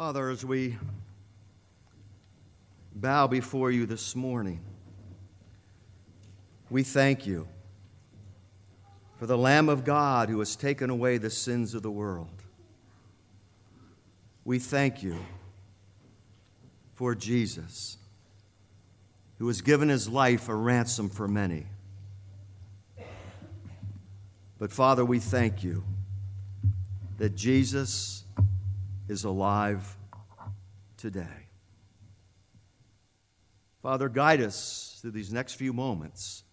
Father, as we bow before you this morning, we thank you for the Lamb of God who has taken away the sins of the world. We thank you for Jesus, who has given his life a ransom for many. But Father, we thank you that Jesus is alive today. Father, guide us through these next few moments.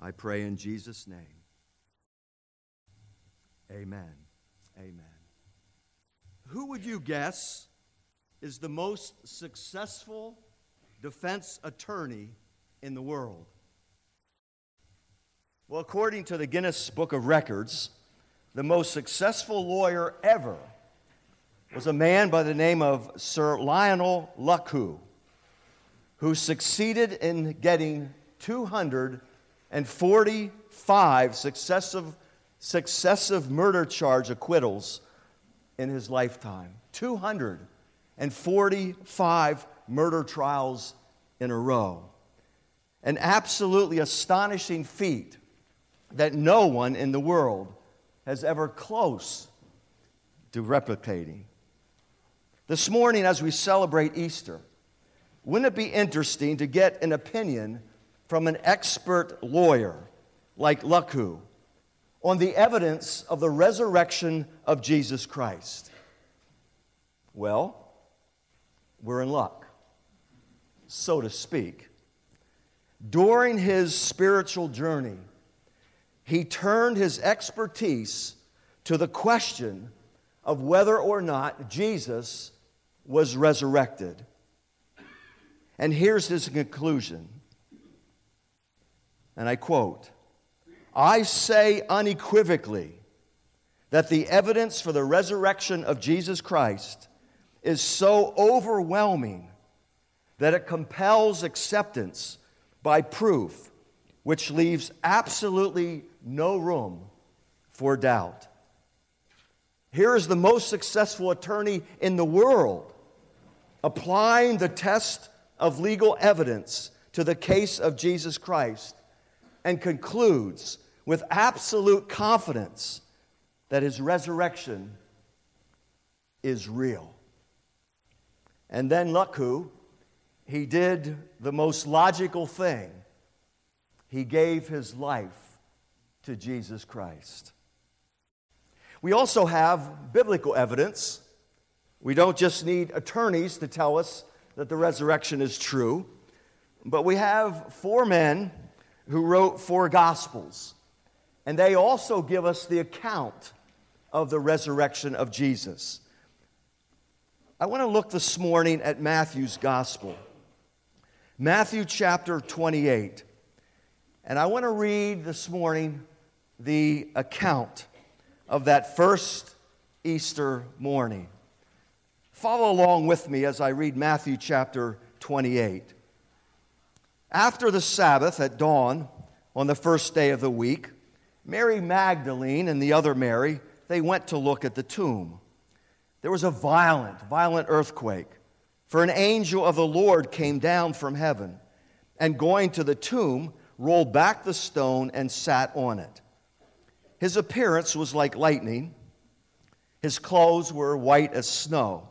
I pray in Jesus' name. Amen. Amen. Who would you guess is the most successful defense attorney in the world? Well, according to the Guinness Book of Records, the most successful lawyer ever was a man by the name of Sir Lionel Luckhoo, who succeeded in getting 245 successive, successive murder charge acquittals in his lifetime. 245 murder trials in a row. An absolutely astonishing feat that no one in the world has ever close to replicating. This morning, as we celebrate Easter, wouldn't it be interesting to get an opinion from an expert lawyer like Luckhoo on the evidence of the resurrection of Jesus Christ? Well, we're in luck, so to speak. During his spiritual journey, he turned his expertise to the question of whether or not Jesus was resurrected. And here's his conclusion. And I quote I say unequivocally that the evidence for the resurrection of Jesus Christ is so overwhelming that it compels acceptance by proof, which leaves absolutely no room for doubt. Here is the most successful attorney in the world applying the test of legal evidence to the case of Jesus Christ and concludes with absolute confidence that his resurrection is real. And then Luckhoo, he did the most logical thing. He gave his life to Jesus Christ. We also have biblical evidence. We don't just need attorneys to tell us that the resurrection is true, but we have four men who wrote four gospels, and they also give us the account of the resurrection of Jesus. I want to look this morning at Matthew's gospel. Matthew chapter 28. And I want to read this morning the account of that first Easter morning. Follow along with me as I read Matthew chapter 28. After the Sabbath at dawn on the first day of the week, Mary Magdalene and the other Mary, they went to look at the tomb. There was a violent, violent earthquake, for an angel of the Lord came down from heaven and going to the tomb, rolled back the stone and sat on it. His appearance was like lightning. His clothes were white as snow.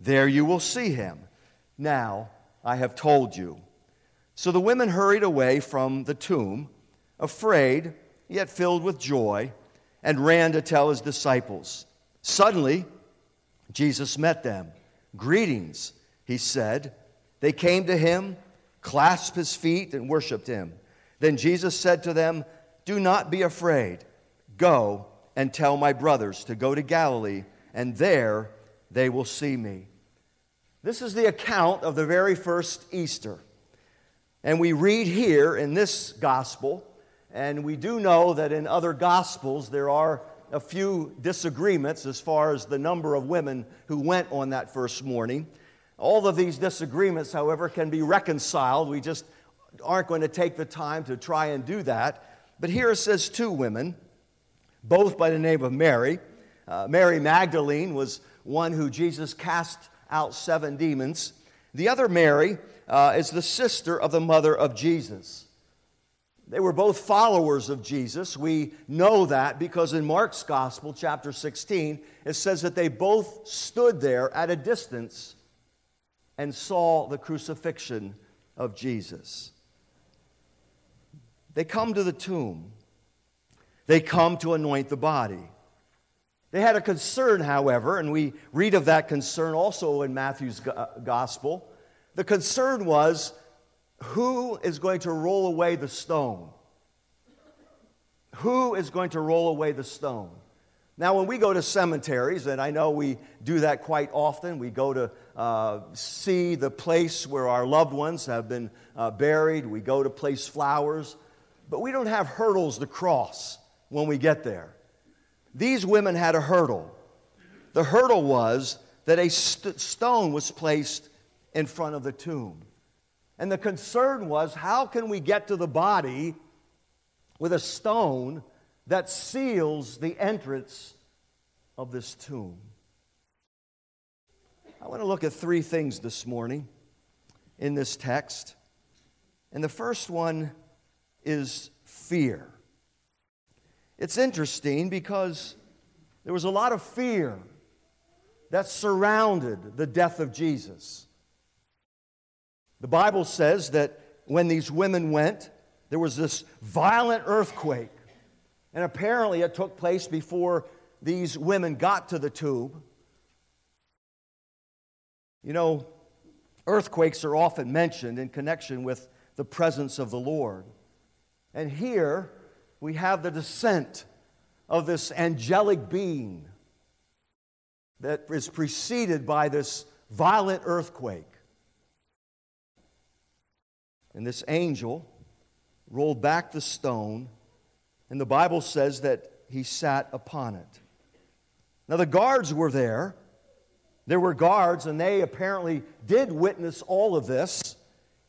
There you will see him. Now I have told you. So the women hurried away from the tomb, afraid, yet filled with joy, and ran to tell his disciples. Suddenly, Jesus met them. Greetings, he said. They came to him, clasped his feet, and worshiped him. Then Jesus said to them, do not be afraid. Go and tell my brothers to go to Galilee, and there they will see me. This is the account of the very first Easter. And we read here in this gospel, and we do know that in other gospels there are a few disagreements as far as the number of women who went on that first morning. All of these disagreements, however, can be reconciled. We just aren't going to take the time to try and do that. But here it says two women, both by the name of Mary. Uh, Mary Magdalene was one who Jesus cast out seven demons. The other Mary uh, is the sister of the mother of Jesus. They were both followers of Jesus. We know that because in Mark's Gospel, chapter 16, it says that they both stood there at a distance and saw the crucifixion of Jesus. They come to the tomb, they come to anoint the body. They had a concern, however, and we read of that concern also in Matthew's Gospel. The concern was who is going to roll away the stone? Who is going to roll away the stone? Now, when we go to cemeteries, and I know we do that quite often, we go to uh, see the place where our loved ones have been uh, buried, we go to place flowers, but we don't have hurdles to cross when we get there. These women had a hurdle. The hurdle was that a st- stone was placed in front of the tomb. And the concern was how can we get to the body with a stone that seals the entrance of this tomb? I want to look at three things this morning in this text. And the first one is fear. It's interesting because there was a lot of fear that surrounded the death of Jesus. The Bible says that when these women went, there was this violent earthquake. And apparently it took place before these women got to the tomb. You know, earthquakes are often mentioned in connection with the presence of the Lord. And here, we have the descent of this angelic being that is preceded by this violent earthquake. And this angel rolled back the stone, and the Bible says that he sat upon it. Now, the guards were there. There were guards, and they apparently did witness all of this.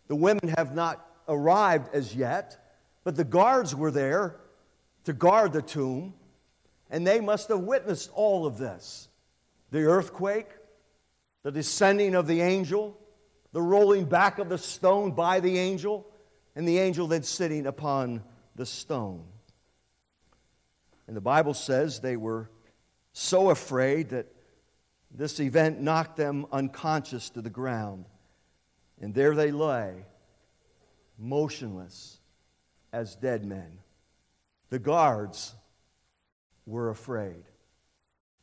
The women have not arrived as yet. But the guards were there to guard the tomb, and they must have witnessed all of this the earthquake, the descending of the angel, the rolling back of the stone by the angel, and the angel then sitting upon the stone. And the Bible says they were so afraid that this event knocked them unconscious to the ground. And there they lay, motionless as dead men. The guards were afraid.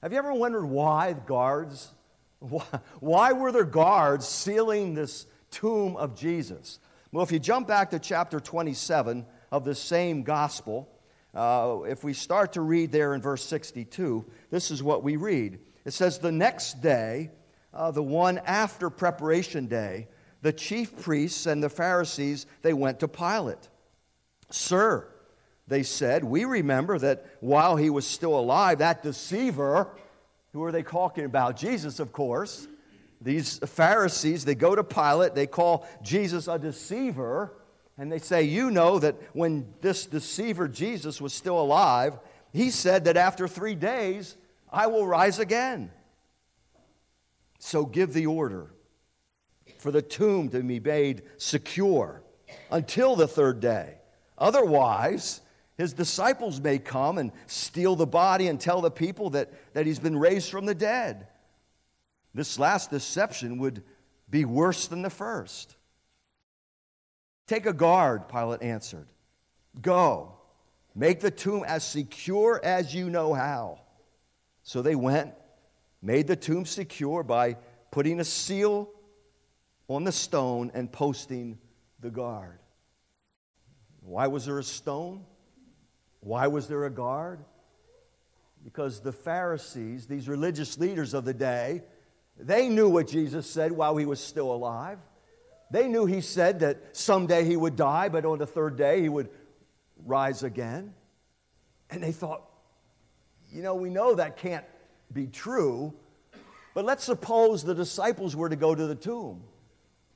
Have you ever wondered why the guards? Why, why were there guards sealing this tomb of Jesus? Well, if you jump back to chapter 27 of the same gospel, uh, if we start to read there in verse 62, this is what we read. It says, The next day, uh, the one after preparation day, the chief priests and the Pharisees, they went to Pilate. Sir, they said, we remember that while he was still alive, that deceiver, who are they talking about? Jesus, of course. These Pharisees, they go to Pilate, they call Jesus a deceiver, and they say, You know that when this deceiver Jesus was still alive, he said that after three days, I will rise again. So give the order for the tomb to be made secure until the third day. Otherwise, his disciples may come and steal the body and tell the people that, that he's been raised from the dead. This last deception would be worse than the first. Take a guard, Pilate answered. Go, make the tomb as secure as you know how. So they went, made the tomb secure by putting a seal on the stone and posting the guard. Why was there a stone? Why was there a guard? Because the Pharisees, these religious leaders of the day, They knew what Jesus said while he was still alive. They knew he said that someday he would die, but on the third day he would rise again. And they thought, you know, we know that can't be true, but let's suppose the disciples were to go to the tomb.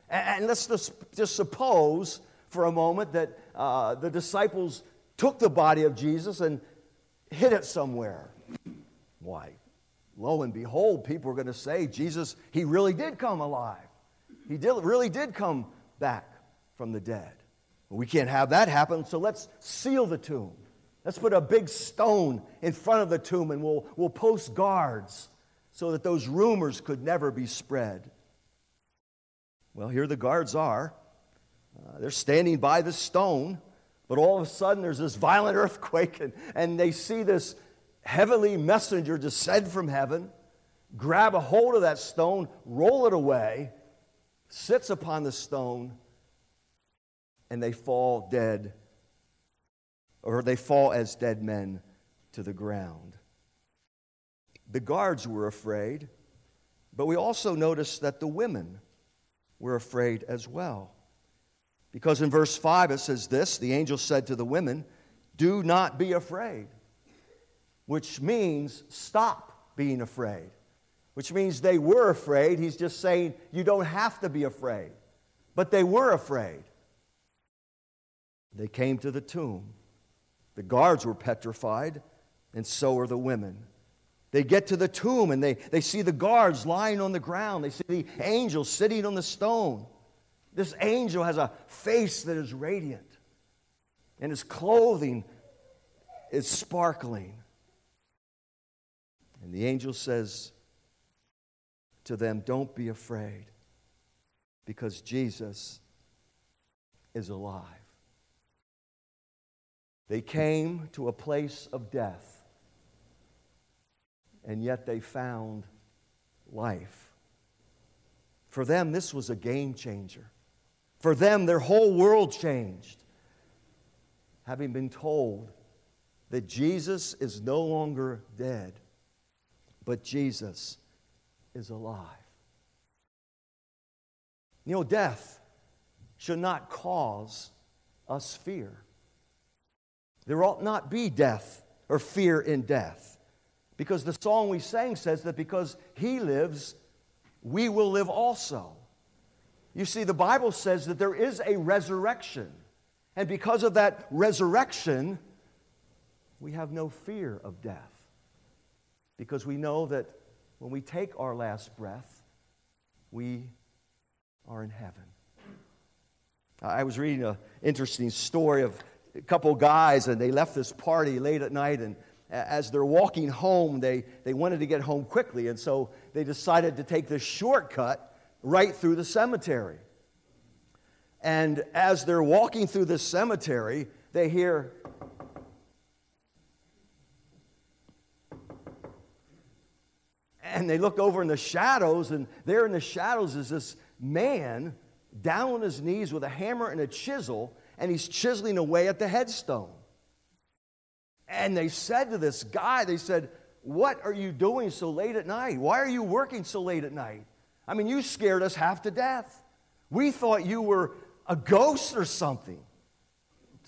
And let's just, suppose for a moment that uh, the disciples took the body of Jesus and hid it somewhere. Why? Lo and behold, people are going to say, Jesus, he really did come alive. He did, really did come back from the dead. We can't have that happen, so let's seal the tomb. Let's put a big stone in front of the tomb and we'll, we'll post guards so that those rumors could never be spread. Well, here the guards are. Uh, they're standing by the stone, but all of a sudden there's this violent earthquake, and, and they see this heavenly messenger descend from heaven, grab a hold of that stone, roll it away, sits upon the stone, and they fall dead, or they fall as dead men to the ground. The guards were afraid, but we also notice that the women were afraid as well. Because in verse 5 it says this the angel said to the women, Do not be afraid, which means stop being afraid, which means they were afraid. He's just saying, You don't have to be afraid. But they were afraid. They came to the tomb. The guards were petrified, and so were the women. They get to the tomb and they, they see the guards lying on the ground. They see the angel sitting on the stone. This angel has a face that is radiant, and his clothing is sparkling. And the angel says to them, Don't be afraid, because Jesus is alive. They came to a place of death, and yet they found life. For them, this was a game changer. For them, their whole world changed. Having been told that Jesus is no longer dead, but Jesus is alive. You know, death should not cause us fear. There ought not be death or fear in death. Because the song we sang says that because he lives, we will live also. You see, the Bible says that there is a resurrection. And because of that resurrection, we have no fear of death. Because we know that when we take our last breath, we are in heaven. I was reading an interesting story of a couple guys, and they left this party late at night, and as they're walking home, they, they wanted to get home quickly, and so they decided to take this shortcut right through the cemetery. And as they're walking through this cemetery, they hear, and they look over in the shadows, and there in the shadows is this man down on his knees with a hammer and a chisel, and he's chiseling away at the headstone. And they said to this guy, they said, What are you doing so late at night? Why are you working so late at night? I mean, you scared us half to death. We thought you were a ghost or something.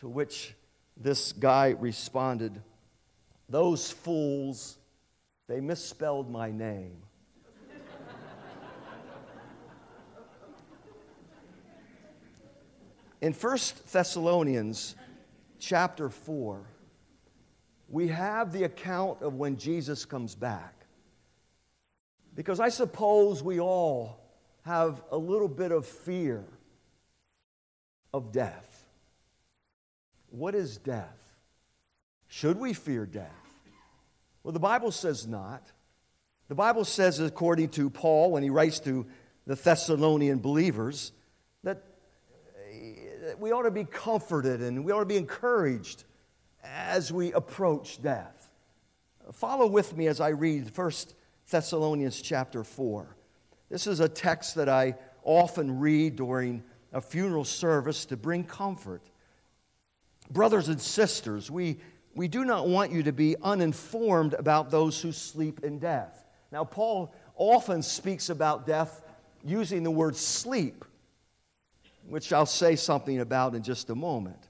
To which this guy responded, Those fools, they misspelled my name. In 1 Thessalonians chapter 4, we have the account of when Jesus comes back. Because I suppose we all have a little bit of fear of death. What is death? Should we fear death? Well, the Bible says not. The Bible says, according to Paul, when he writes to the Thessalonian believers, that we ought to be comforted and we ought to be encouraged as we approach death. Follow with me as I read 1 Thessalonians chapter 4. This is a text that I often read during a funeral service to bring comfort. Brothers and sisters, we, we do not want you to be uninformed about those who sleep in death. Now, Paul often speaks about death using the word sleep, which I'll say something about in just a moment.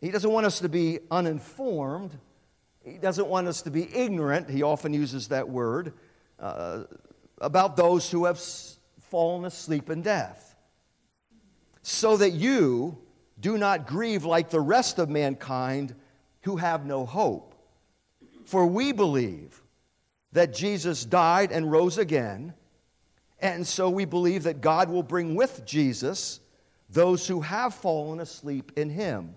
He doesn't want us to be uninformed. He doesn't want us to be ignorant. He often uses that word uh, about those who have fallen asleep in death. So that you do not grieve like the rest of mankind who have no hope. For we believe that Jesus died and rose again, and so we believe that God will bring with Jesus those who have fallen asleep in him.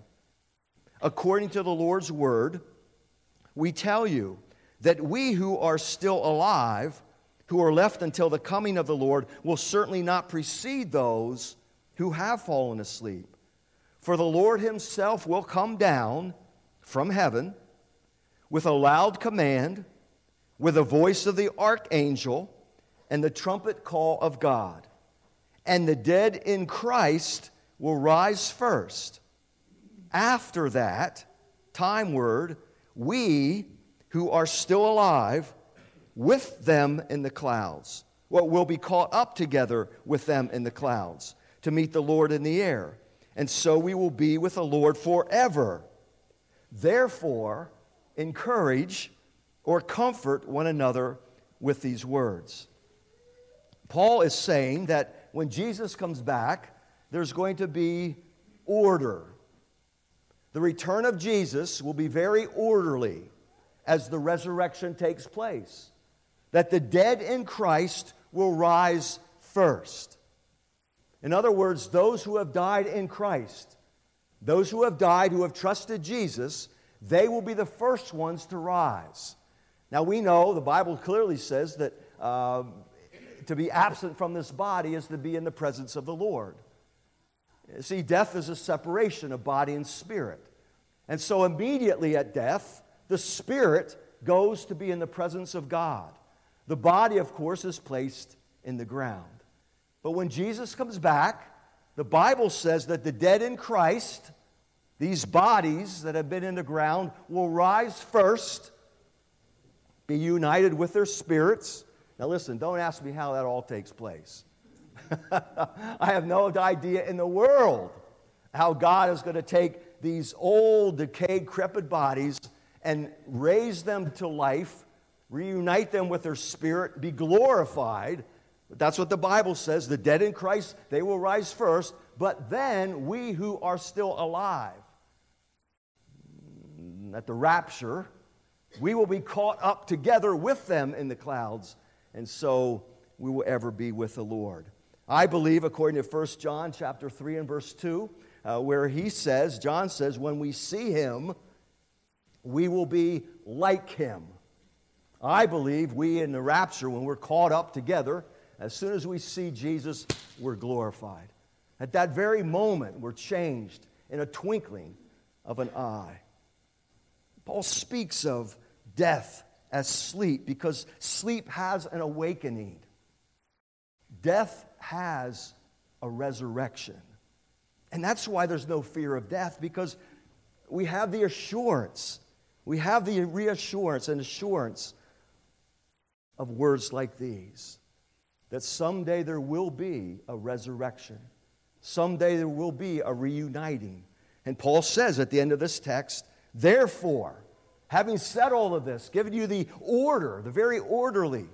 According to the Lord's word, we tell you that we who are still alive, who are left until the coming of the Lord, will certainly not precede those who have fallen asleep. For the Lord himself will come down from heaven with a loud command, with the voice of the archangel, and the trumpet call of God. And the dead in Christ will rise first. After that, time word, we who are still alive with them in the clouds, what will be caught up together with them in the clouds to meet the Lord in the air. And so we will be with the Lord forever. Therefore, encourage or comfort one another with these words. Paul is saying that when Jesus comes back, there's going to be order. The return of Jesus will be very orderly as the resurrection takes place. That the dead in Christ will rise first. In other words, those who have died in Christ those who have died, who have trusted Jesus, they will be the first ones to rise. Now, we know the Bible clearly says that uh, to be absent from this body is to be in the presence of the Lord. See, death is a separation of body and spirit. And so, immediately at death, the spirit goes to be in the presence of God. The body, of course, is placed in the ground. But when Jesus comes back, the Bible says that the dead in Christ, these bodies that have been in the ground, will rise first, be united with their spirits. Now, listen, don't ask me how that all takes place. I have no idea in the world how God is going to take these old, decayed, crepit bodies and raise them to life, reunite them with their spirit, be glorified that's what the Bible says. The dead in Christ, they will rise first, but then we who are still alive, at the rapture, we will be caught up together with them in the clouds, and so we will ever be with the Lord. I believe, according to 1 John chapter 3 and verse 2, uh, where he says, John says, when we see him, we will be like him. I believe we in the rapture, when we're caught up together, as soon as we see Jesus, we're glorified. At that very moment, we're changed in a twinkling of an eye. Paul speaks of death as sleep because sleep has an awakening. Death has a resurrection. And that's why there's no fear of death because we have the assurance. We have the reassurance and assurance of words like these that someday there will be a resurrection. Someday there will be a reuniting. And Paul says at the end of this text, therefore, having said all of this, given you the order, the very orderly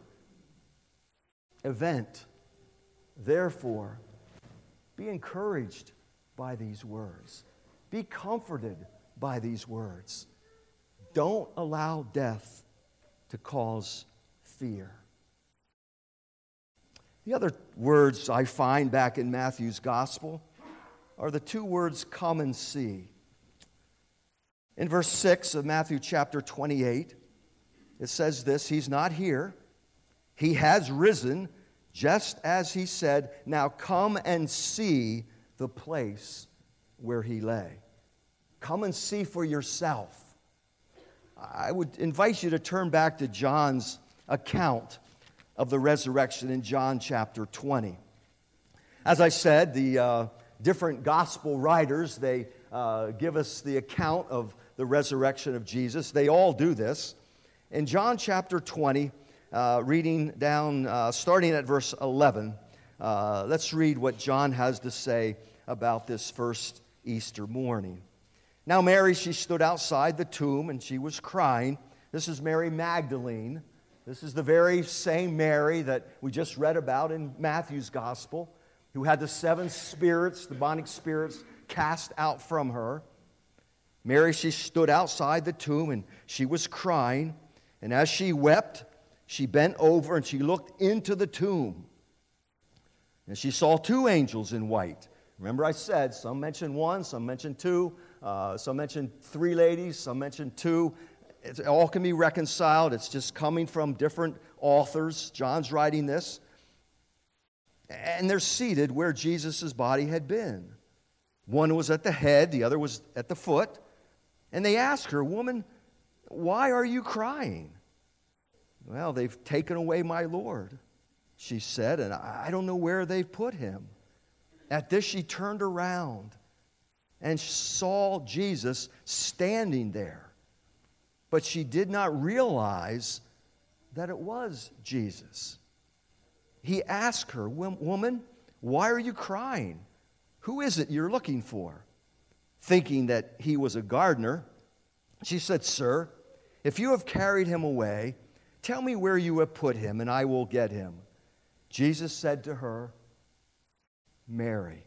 event, therefore, be encouraged by these words. Be comforted by these words. Don't allow death to cause fear. The other words I find back in Matthew's gospel are the two words come and see. In verse 6 of Matthew chapter 28, it says this He's not here, He has risen, just as He said. Now come and see the place where He lay. Come and see for yourself. I would invite you to turn back to John's account of the resurrection in John chapter 20. As I said, the uh, different gospel writers, they uh, give us the account of the resurrection of Jesus. They all do this. In John chapter 20, uh, reading down, uh, starting at verse 11. Uh, let's read what John has to say about this first Easter morning. Now, Mary, she stood outside the tomb and she was crying. This is Mary Magdalene. This is the very same Mary that we just read about in Matthew's gospel, who had the seven spirits, the demonic spirits, cast out from her. Mary, she stood outside the tomb and she was crying. And as she wept, she bent over and she looked into the tomb. And she saw two angels in white. Remember, I said some mention one, some mention two, uh, some mention three ladies, some mention two. It all can be reconciled. It's just coming from different authors. John's writing this. And they're seated where Jesus' body had been. One was at the head, the other was at the foot. And they ask her, Woman, why are you crying? Well, they've taken away my Lord, she said, and I don't know where they've put him. At this, she turned around and saw Jesus standing there. But she did not realize that it was Jesus. He asked her, Woman, why are you crying? Who is it you're looking for? Thinking that he was a gardener, she said, Sir, if you have carried him away, tell me where you have put him, and I will get him. Jesus said to her, Mary.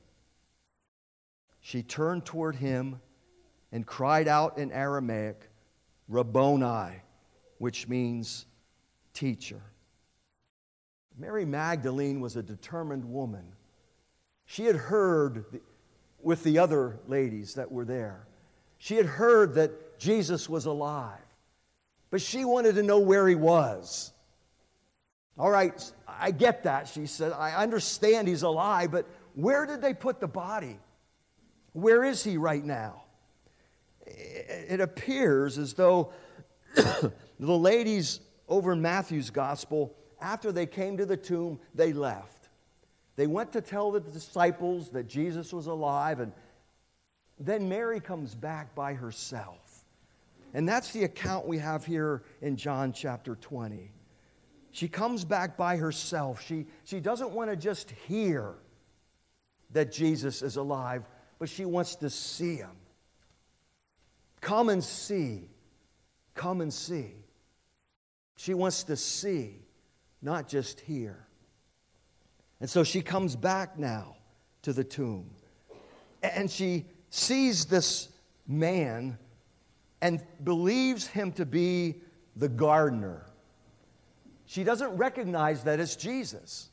She turned toward him and cried out in Aramaic, Rabboni, which means teacher. Mary Magdalene was a determined woman. She had heard with the other ladies that were there, she had heard that Jesus was alive, but she wanted to know where he was. All right, I get that, she said. I understand he's alive, but where did they put the body? Where is he right now? It appears as though the ladies over in Matthew's gospel, after they came to the tomb, they left. They went to tell the disciples that Jesus was alive, and then Mary comes back by herself. And that's the account we have here in John chapter 20. She comes back by herself. She, she doesn't want to just hear that Jesus is alive, but she wants to see him. Come and see. Come and see. She wants to see, not just hear. And so she comes back now to the tomb. And she sees this man and believes him to be the gardener. She doesn't recognize that it's Jesus.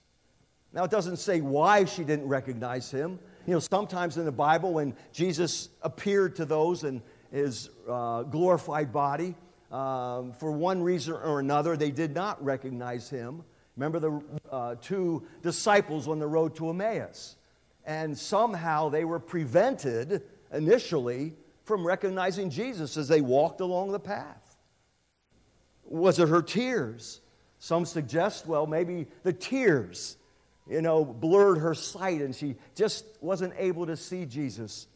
Now, it doesn't say why she didn't recognize him. You know, sometimes in the Bible, when Jesus appeared to those in his uh, glorified body, um, for one reason or another, they did not recognize him. Remember the uh, two disciples on the road to Emmaus? And somehow they were prevented initially from recognizing Jesus as they walked along the path. Was it her tears? Some suggest, well, maybe the tears you know, blurred her sight and she just wasn't able to see Jesus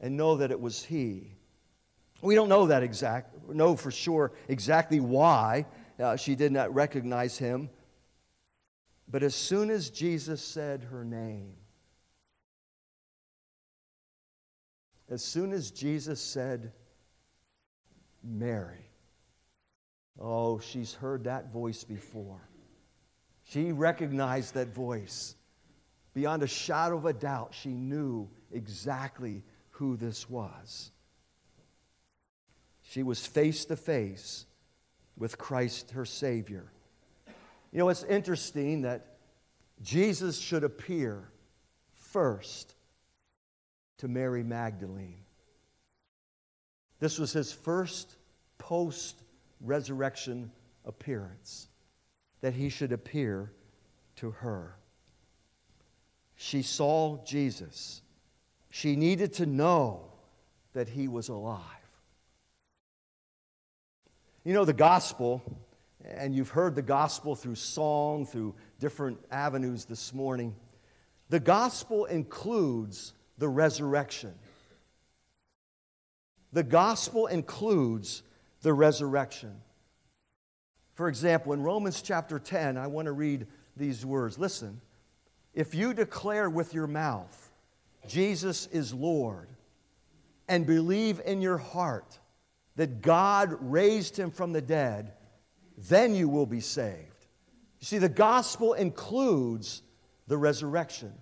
and know that it was He. We don't know that exact, know for sure exactly why uh, she did not recognize Him. But as soon as Jesus said her name, as soon as Jesus said, Mary, oh, she's heard that voice before. She recognized that voice. Beyond a shadow of a doubt, she knew exactly who this was. She was face to face with Christ, her Savior. You know, it's interesting that Jesus should appear first to Mary Magdalene. This was his first post resurrection appearance that he should appear to her. She saw Jesus. She needed to know that he was alive. You know, the gospel, and you've heard the gospel through song, through different avenues this morning. The gospel includes the resurrection. The gospel includes the resurrection. For example, in Romans chapter 10, I want to read these words. Listen, if you declare with your mouth, Jesus is Lord, and believe in your heart that God raised him from the dead, then you will be saved. You see, the gospel includes the resurrection.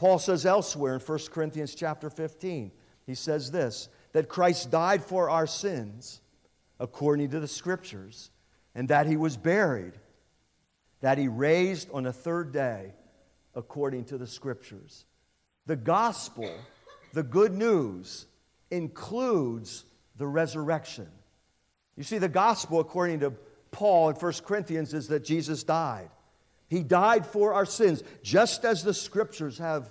Paul says elsewhere in 1 Corinthians chapter 15, he says this that Christ died for our sins according to the scriptures, and that he was buried, that he raised on the third day according to the scriptures. The gospel, the good news, includes the resurrection. You see, the gospel, according to Paul in 1 Corinthians, is that Jesus died. He died for our sins, just as the scriptures have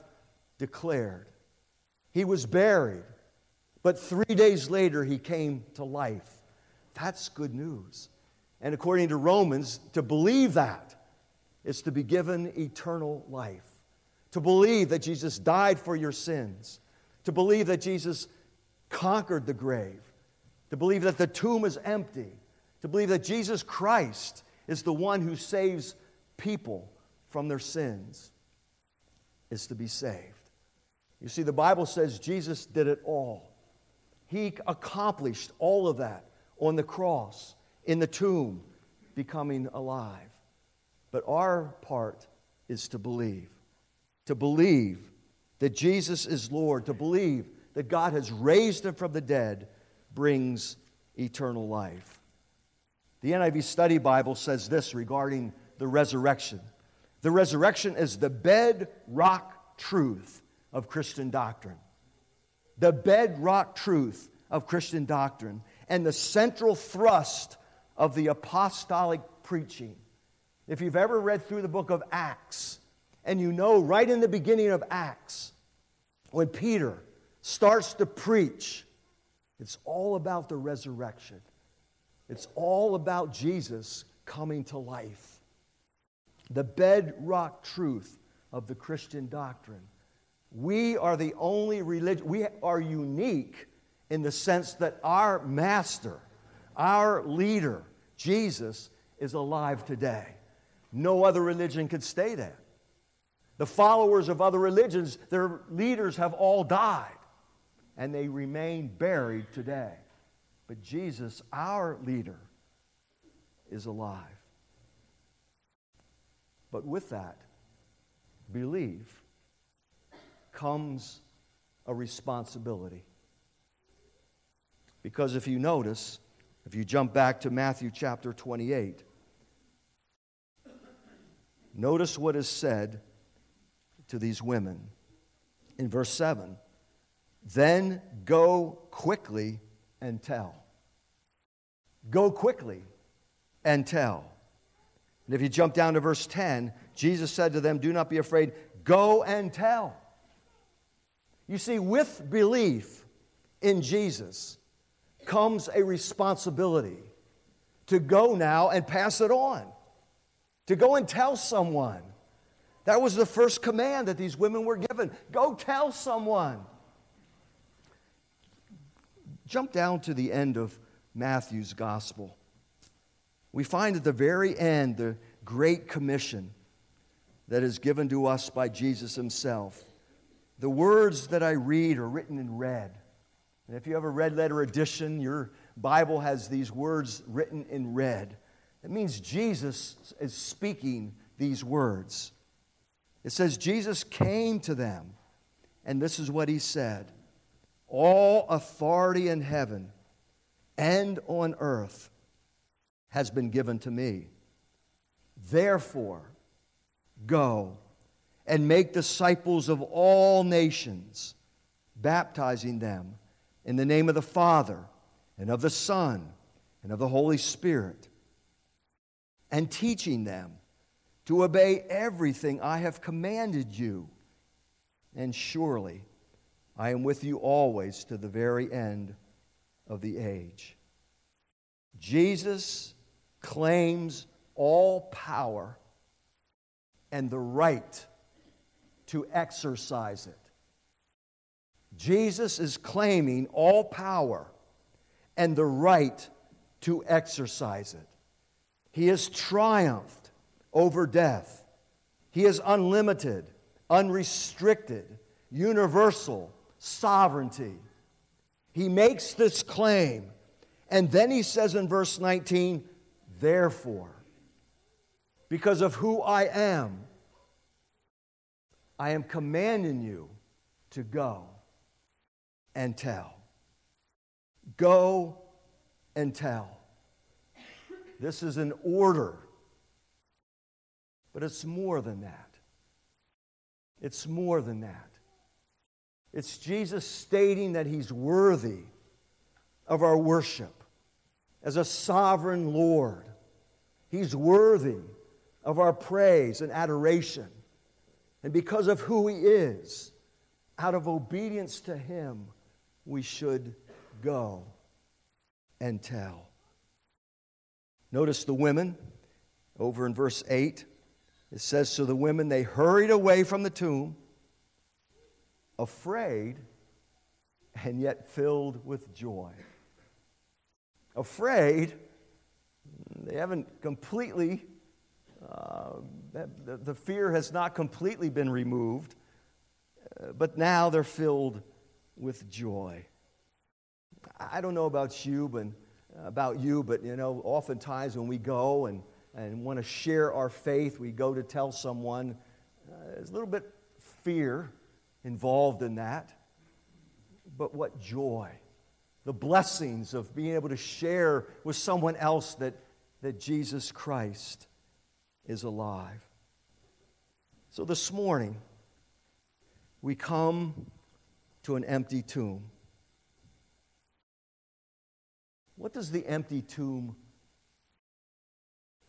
declared. He was buried, but three days later he came to life. That's good news. And according to Romans, to believe that is to be given eternal life. To believe that Jesus died for your sins. To believe that Jesus conquered the grave. To believe that the tomb is empty. To believe that Jesus Christ is the one who saves people from their sins is to be saved. You see, the Bible says Jesus did it all. He accomplished all of that on the cross, in the tomb, becoming alive. But our part is to believe. To believe that Jesus is Lord, to believe that God has raised him from the dead brings eternal life. The NIV Study Bible says this regarding the resurrection the resurrection is the bedrock truth of Christian doctrine. The bedrock truth of Christian doctrine and the central thrust of the apostolic preaching. If you've ever read through the book of Acts, and you know right in the beginning of Acts, when Peter starts to preach, it's all about the resurrection. It's all about Jesus coming to life. The bedrock truth of the Christian doctrine. We are the only religion, we are unique in the sense that our master, our leader, Jesus, is alive today. No other religion could stay that. The followers of other religions, their leaders have all died, and they remain buried today. But Jesus, our leader, is alive. But with that, believe comes a responsibility. Because if you notice, if you jump back to Matthew chapter 28, notice what is said to these women. In verse 7, then go quickly and tell. Go quickly and tell. And if you jump down to verse 10, Jesus said to them, Do not be afraid, go and tell. You see, with belief in Jesus, comes a responsibility to go now and pass it on, to go and tell someone. That was the first command that these women were given go tell someone. Jump down to the end of Matthew's gospel. We find at the very end the Great Commission that is given to us by Jesus himself. The words that I read are written in red. And if you have a red letter edition, your Bible has these words written in red. It means Jesus is speaking these words. It says, Jesus came to them, and this is what he said All authority in heaven and on earth has been given to me. Therefore, go and make disciples of all nations, baptizing them in the name of the Father, and of the Son, and of the Holy Spirit, and teaching them to obey everything I have commanded you. And surely I am with you always to the very end of the age. Jesus claims all power and the right to exercise it. Jesus is claiming all power and the right to exercise it. He has triumphed over death. He is unlimited, unrestricted, universal sovereignty. He makes this claim. And then he says in verse 19, therefore, because of who I am, I am commanding you to go and tell. Go and tell. This is an order, but it's more than that. It's more than that. It's Jesus stating that he's worthy of our worship as a sovereign Lord. He's worthy of our praise and adoration. And because of who he is, out of obedience to him, we should go and tell. Notice the women over in verse 8. It says, So the women, they hurried away from the tomb, afraid and yet filled with joy. Afraid, they haven't completely, uh, the, the fear has not completely been removed, uh, but now they're filled with joy. I don't know about you, but about you, but you know, oftentimes when we go and, and want to share our faith, we go to tell someone, uh, there's a little bit fear involved in that. But what joy, the blessings of being able to share with someone else that, that Jesus Christ is alive. So this morning, we come to an empty tomb. What does the empty tomb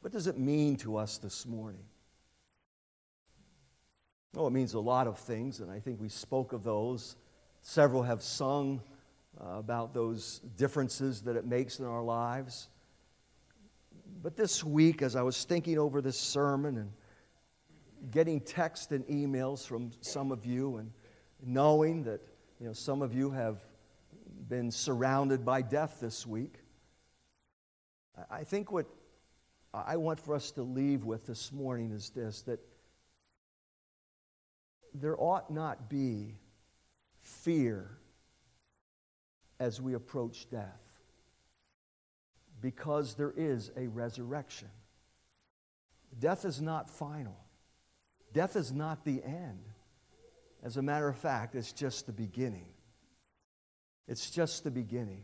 what does it mean to us this morning? Oh, it means a lot of things, and I think we spoke of those. Several have sung uh, about those differences that it makes in our lives. But this week, as I was thinking over this sermon and getting text and emails from some of you, and knowing that you know, some of you have been surrounded by death this week, I think what I want for us to leave with this morning is this that there ought not be fear as we approach death because there is a resurrection. Death is not final, death is not the end. As a matter of fact, it's just the beginning. It's just the beginning.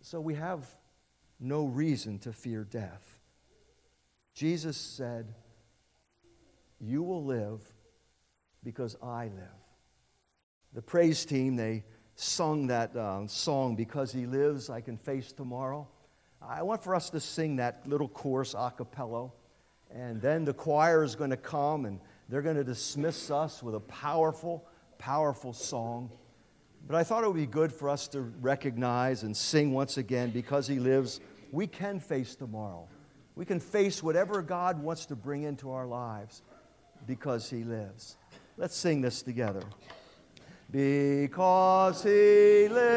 So we have no reason to fear death. Jesus said, You will live because I live. The praise team, they sung that uh, song, Because He Lives, I Can Face Tomorrow. I want for us to sing that little chorus a cappella. And then the choir is going to come and they're going to dismiss us with a powerful, powerful song. But I thought it would be good for us to recognize and sing once again because He lives, we can face tomorrow. We can face whatever God wants to bring into our lives because He lives. Let's sing this together. Because He lives,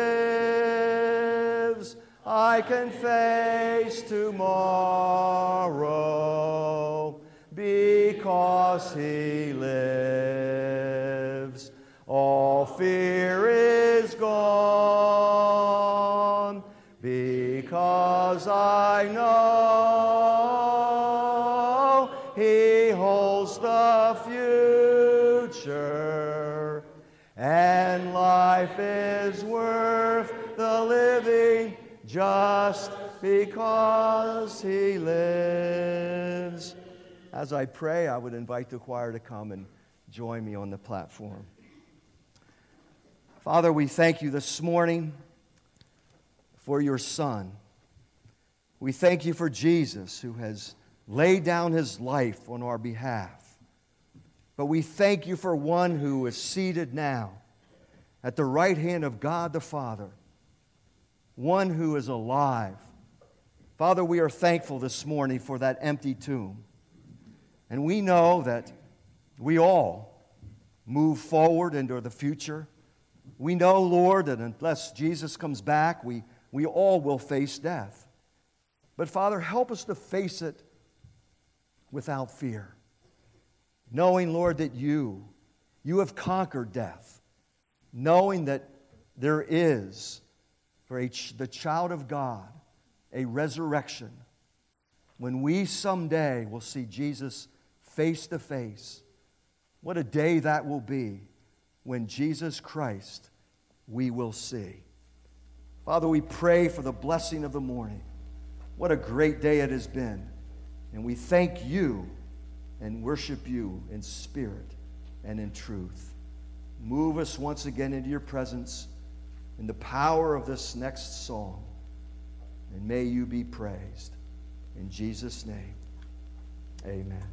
I can face tomorrow. Because He lives, all fear is gone. Because I know He holds the future, because He lives. As I pray, I would invite the choir to come and join me on the platform. Father, we thank you this morning for your Son. We thank you for Jesus who has laid down his life on our behalf. But we thank you for one who is seated now at the right hand of God the Father, one who is alive. Father, we are thankful this morning for that empty tomb. And we know that we all move forward into the future we know, Lord, that unless Jesus comes back, we, we all will face death. But Father, help us to face it without fear. Knowing, Lord, that you, you have conquered death. Knowing that there is, for the child of God, a resurrection when we someday will see Jesus face to face. What a day that will be when Jesus Christ we will see. Father, we pray for the blessing of the morning. What a great day it has been. And we thank you and worship you in spirit and in truth. Move us once again into your presence in the power of this next song. And may you be praised. In Jesus' name, amen.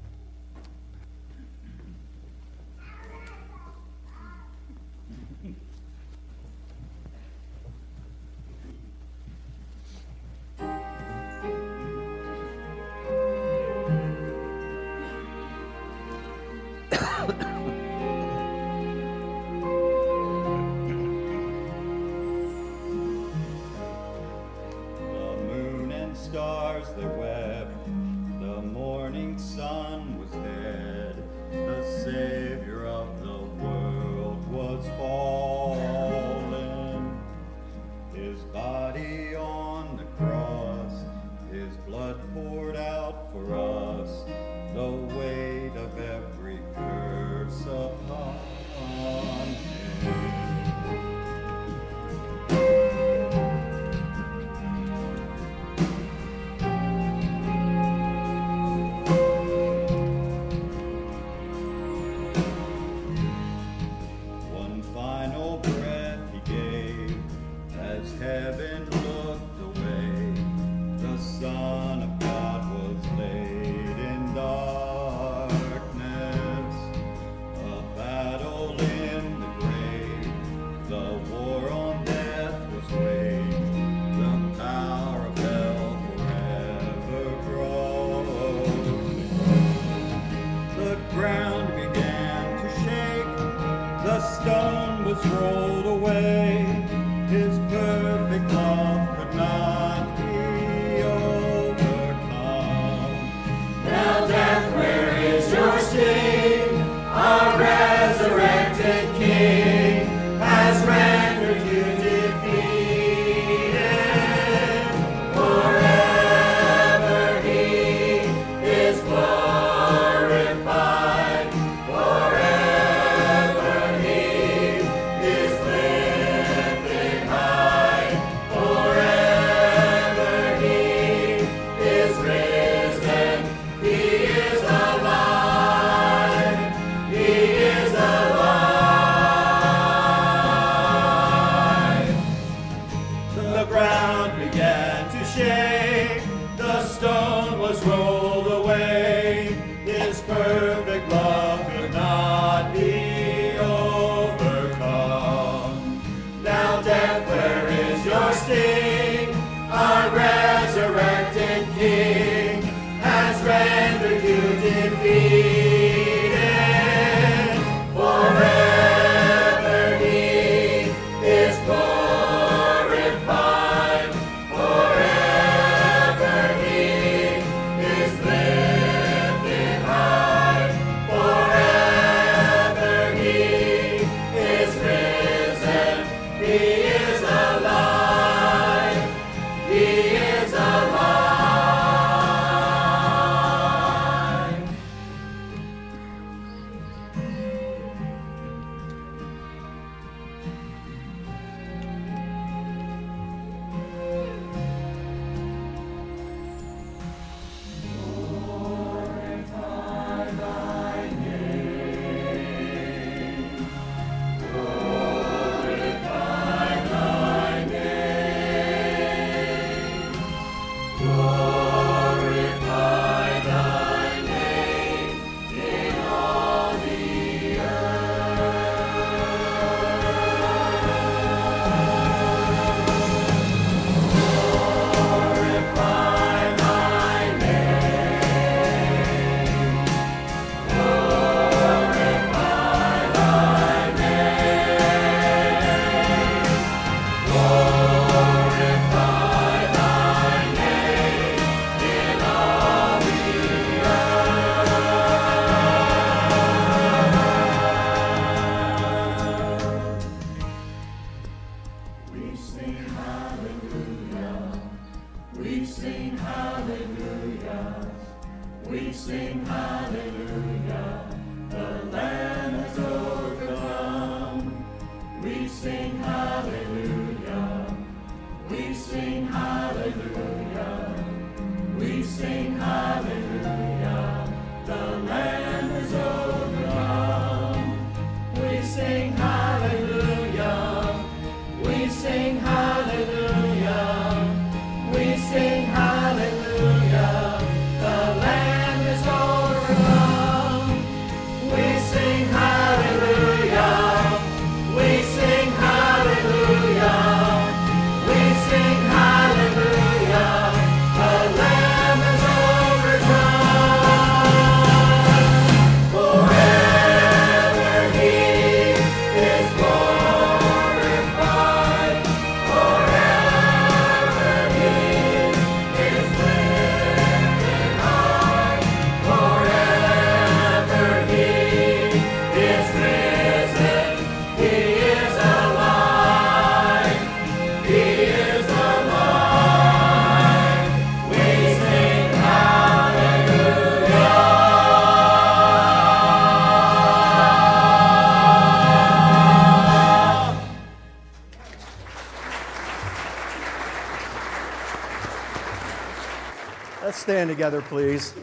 Stand together, please.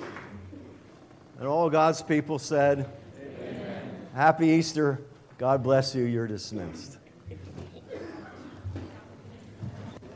And all God's people said, Amen. Happy Easter. God bless you. You're dismissed.